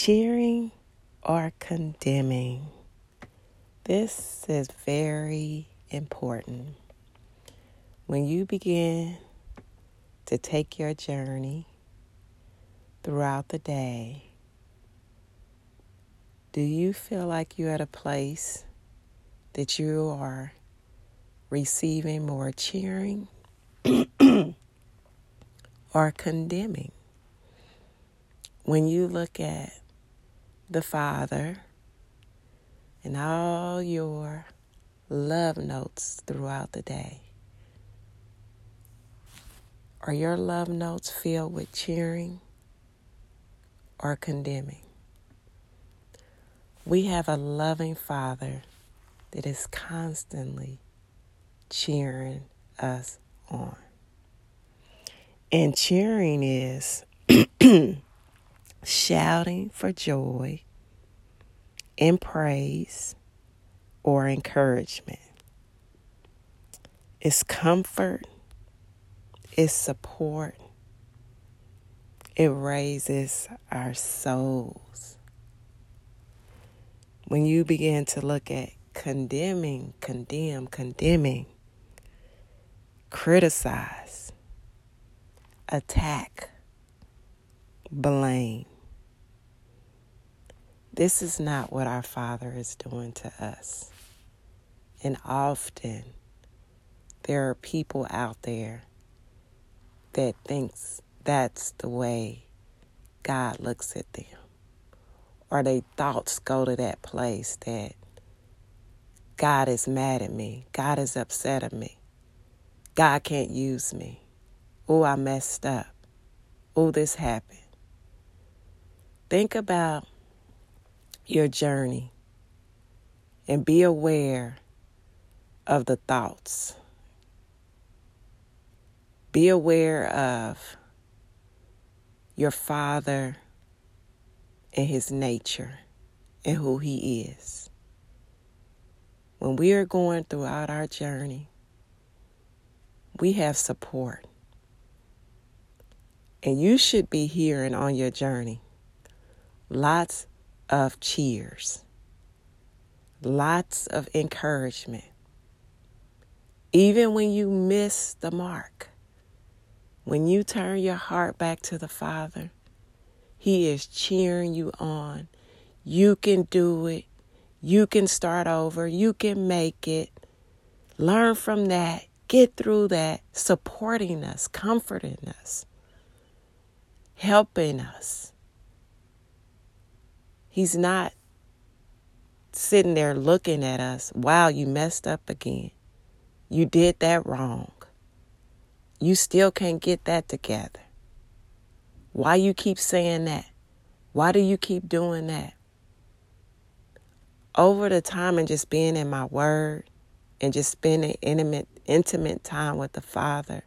cheering or condemning. This is very important. When you begin to take your journey throughout the day, do you feel like you're at a place that you are receiving more cheering or condemning? When you look at the Father and all your love notes throughout the day, are your love notes filled with cheering or condemning? We have a loving Father that is constantly cheering us on. And cheering is shouting for joy in praise or encouragement. It's comfort, it's support, it raises our souls. When you begin to look at condemning, condemn, condemning, criticize, attack, blame. This is not what our Father is doing to us. And often there are people out there that thinks that's the way God looks at them. Or their thoughts go to that place that God is mad at me. God is upset at me. God can't use me. Oh, I messed up. Oh, this happened. Think about your journey and be aware of the thoughts. Be aware of your Father and His nature and who He is. When we are going throughout our journey, we have support. And you should be hearing on your journey lots of cheers, lots of encouragement. Even when you miss the mark, when you turn your heart back to the Father, He is cheering you on. You can do it. You can start over. You can make it. Learn from that. Get through that. Supporting us, comforting us, helping us. He's not sitting there looking at us. Wow, you messed up again. You did that wrong. You still can't get that together. Why you keep saying that? Why do you keep doing that? Over the time and just being in my word and just spending intimate intimate time with the Father,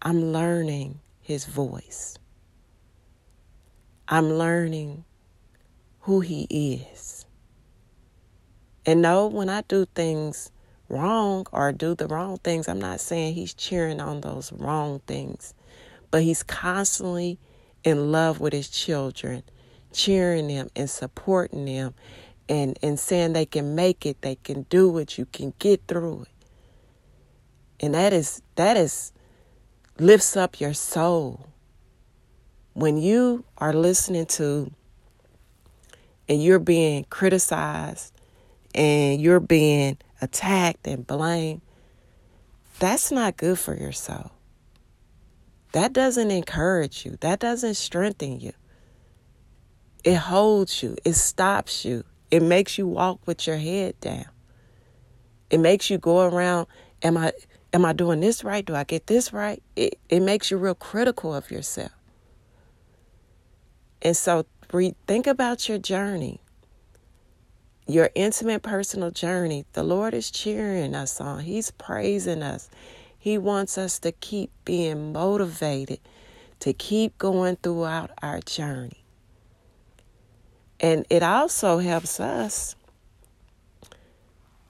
I'm learning his voice. I'm learning who He is. And no, when I do things wrong or do the wrong things, I'm not saying He's cheering on those wrong things, but He's constantly in love with His children, cheering them and supporting them and, and saying they can make it, they can do it, you can get through it. And that is that is lifts up your soul. When you are listening to and you're being criticized and you're being attacked and blamed, that's not good for your soul. That doesn't encourage you, that doesn't strengthen you. It holds you, it stops you, it makes you walk with your head down. It makes you go around, am I am I doing this right? Do I get this right? It it makes you real critical of yourself. And so think about your journey, your intimate personal journey. The Lord is cheering us on, He's praising us. He wants us to keep being motivated, to keep going throughout our journey. And it also helps us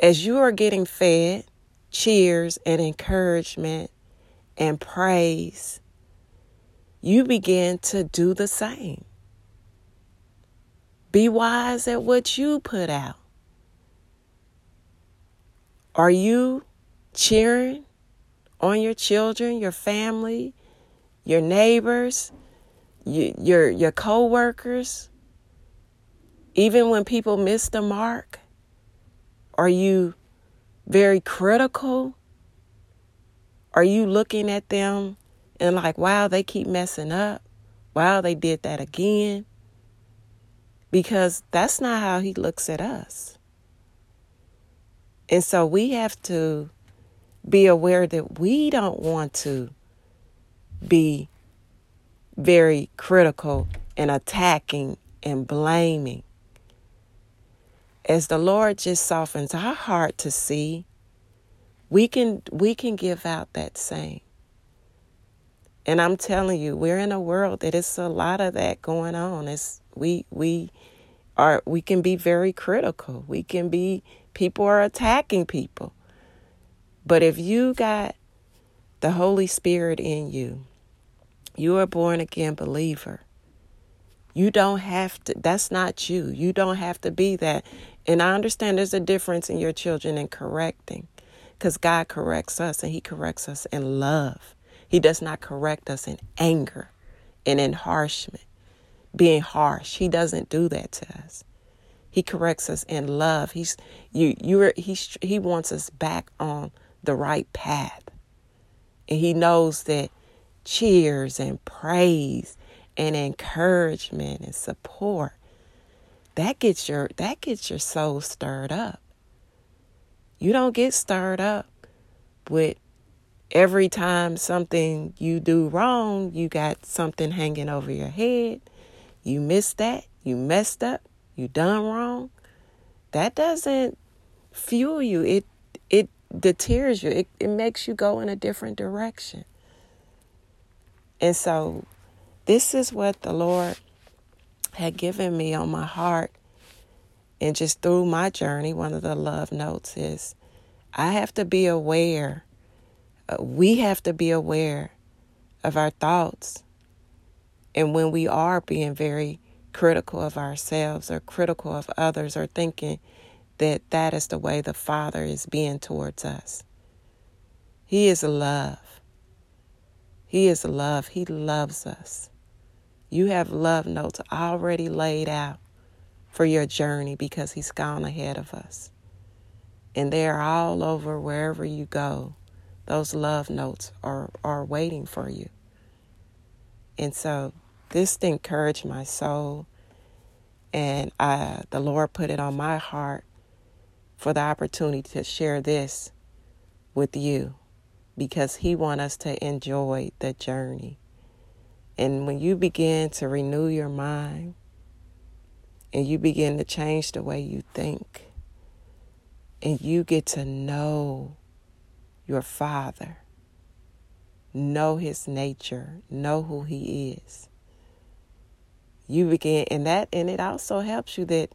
as you are getting fed cheers and encouragement and praise, you begin to do the same. Be wise at what you put out. Are you cheering on your children, your family, your neighbors, your your, co-workers? Even when people miss the mark, are you very critical? Are you looking at them and like, wow, they keep messing up? Wow, they did that again? Because that's not how he looks at us. And so we have to be aware that we don't want to be very critical and attacking and blaming. As the Lord just softens our heart to see, we can we can give out that same. And I'm telling you, we're in a world that is a lot of that going on. It's we we are we can be very critical. We can be people are attacking people. But if you got the Holy Spirit in you, you are born again believer. You don't have to, that's not you. You don't have to be that. And I understand there's a difference in your children and correcting because God corrects us and He corrects us in love. He does not correct us in anger and in harshment, being harsh. He doesn't do that to us. He corrects us in love. He's you you he he wants us back on the right path. And he knows that cheers and praise and encouragement and support that gets your that gets your soul stirred up. You don't get stirred up with every time something you do wrong, you got something hanging over your head. You missed that, you messed up, you done wrong. That doesn't fuel you. It it deters you. It it makes you go in a different direction. And so this is what the Lord had given me on my heart and just through my journey, one of the love notes is I have to be aware, uh, we have to be aware of our thoughts. And when we are being very critical of ourselves or critical of others or thinking that that is the way the Father is being towards us, He is love. He is love. He loves us. You have love notes already laid out for your journey because He's gone ahead of us. And they're all over wherever you go. Those love notes are, are waiting for you. And so this encouraged my soul. And I, the Lord put it on my heart for the opportunity to share this with you because He wants us to enjoy the journey. And when you begin to renew your mind and you begin to change the way you think, and you get to know your Father, know His nature, know who He is. You begin, and that, and it also helps you that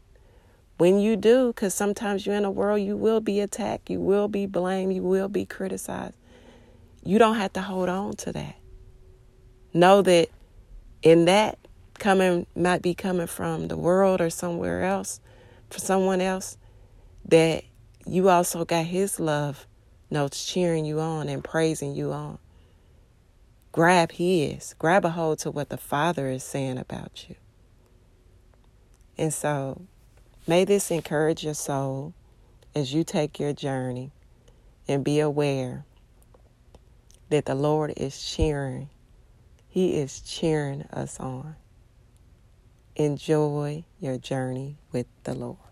when you do, because sometimes you're in a world, you will be attacked, you will be blamed, you will be criticized. You don't have to hold on to that. Know that in that coming might be coming from the world or somewhere else, for someone else, that you also got his love notes cheering you on and praising you on. Grab his, grab a hold to what the Father is saying about you. And so, may this encourage your soul as you take your journey and be aware that the Lord is cheering. He is cheering us on. Enjoy your journey with the Lord.